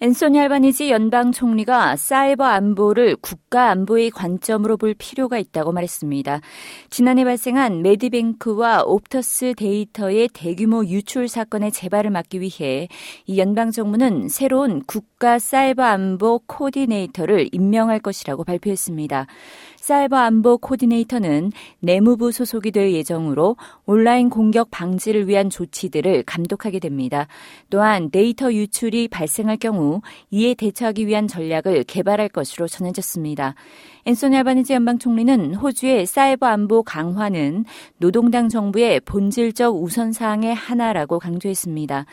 앤소니 알바니지 연방 총리가 사이버 안보를 국가 안보의 관점으로 볼 필요가 있다고 말했습니다. 지난해 발생한 Medibank와 Optus 데이터의 대규모 유출 사건의 재발을 막기 위해 이 연방 정부는 새로운 국가 사이버 안보 코디네이터를 임명할 것이라고 발표했습니다. 사이버 안보 코디네이터는 내무부 소속이 될 예정으로 온라인 공격 방지를 위한 조치들을 감독하게 됩니다. 또한 데이터 유출이 발생할 경우 이에 대처하기 위한 전략을 개발할 것으로 전해졌습니다. 앤소니 알바니지 연방 총리는 호주의 사이버 안보 강화는 노동당 정부의 본질적 우선 사항의 하나라고 강조했습니다.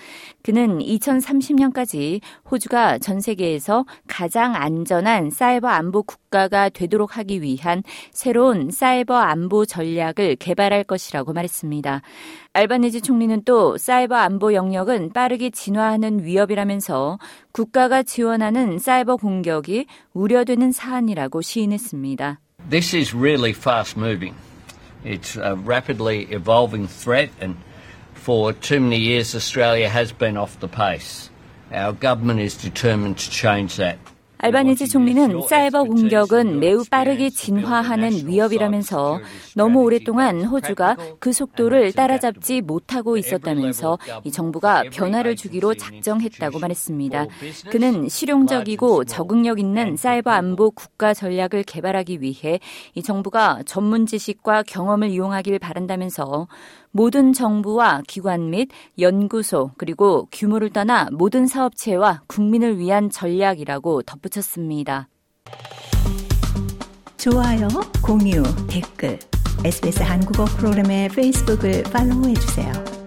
그는 2030년까지 호주가 전 세계에서 가장 안전한 사이버 안보 국가가 되도록 하기 위한 새로운 사이버 안보 전략을 개발할 것이라고 말했습니다. 알바니지 총리는 또 사이버 안보 영역은 빠르게 진화하는 위협이라면서 국가가 지원하는 사이버 공격이 우려되는 사안이라고 시인했습니다. This is really fast moving. It's a rapidly evolving threat and for too many years Australia has been off the pace. Our government is determined to change that. 알바니지 총리는 사이버 공격은 매우 빠르게 진화하는 위협이라면서 너무 오랫동안 호주가 그 속도를 따라잡지 못하고 있었다면서 이 정부가 변화를 주기로 작정했다고 말했습니다. 그는 실용적이고 적응력 있는 사이버 안보 국가 전략을 개발하기 위해 이 정부가 전문 지식과 경험을 이용하길 바란다면서 모든 정부와 기관 및 연구소 그리고 규모를 떠나 모든 사업체와 국민을 위한 전략이라고 덧붙였습니다. 좋아요, 공유, 댓글, SBS 한국어 프로그램의 페이스북을 팔로우해 주세요.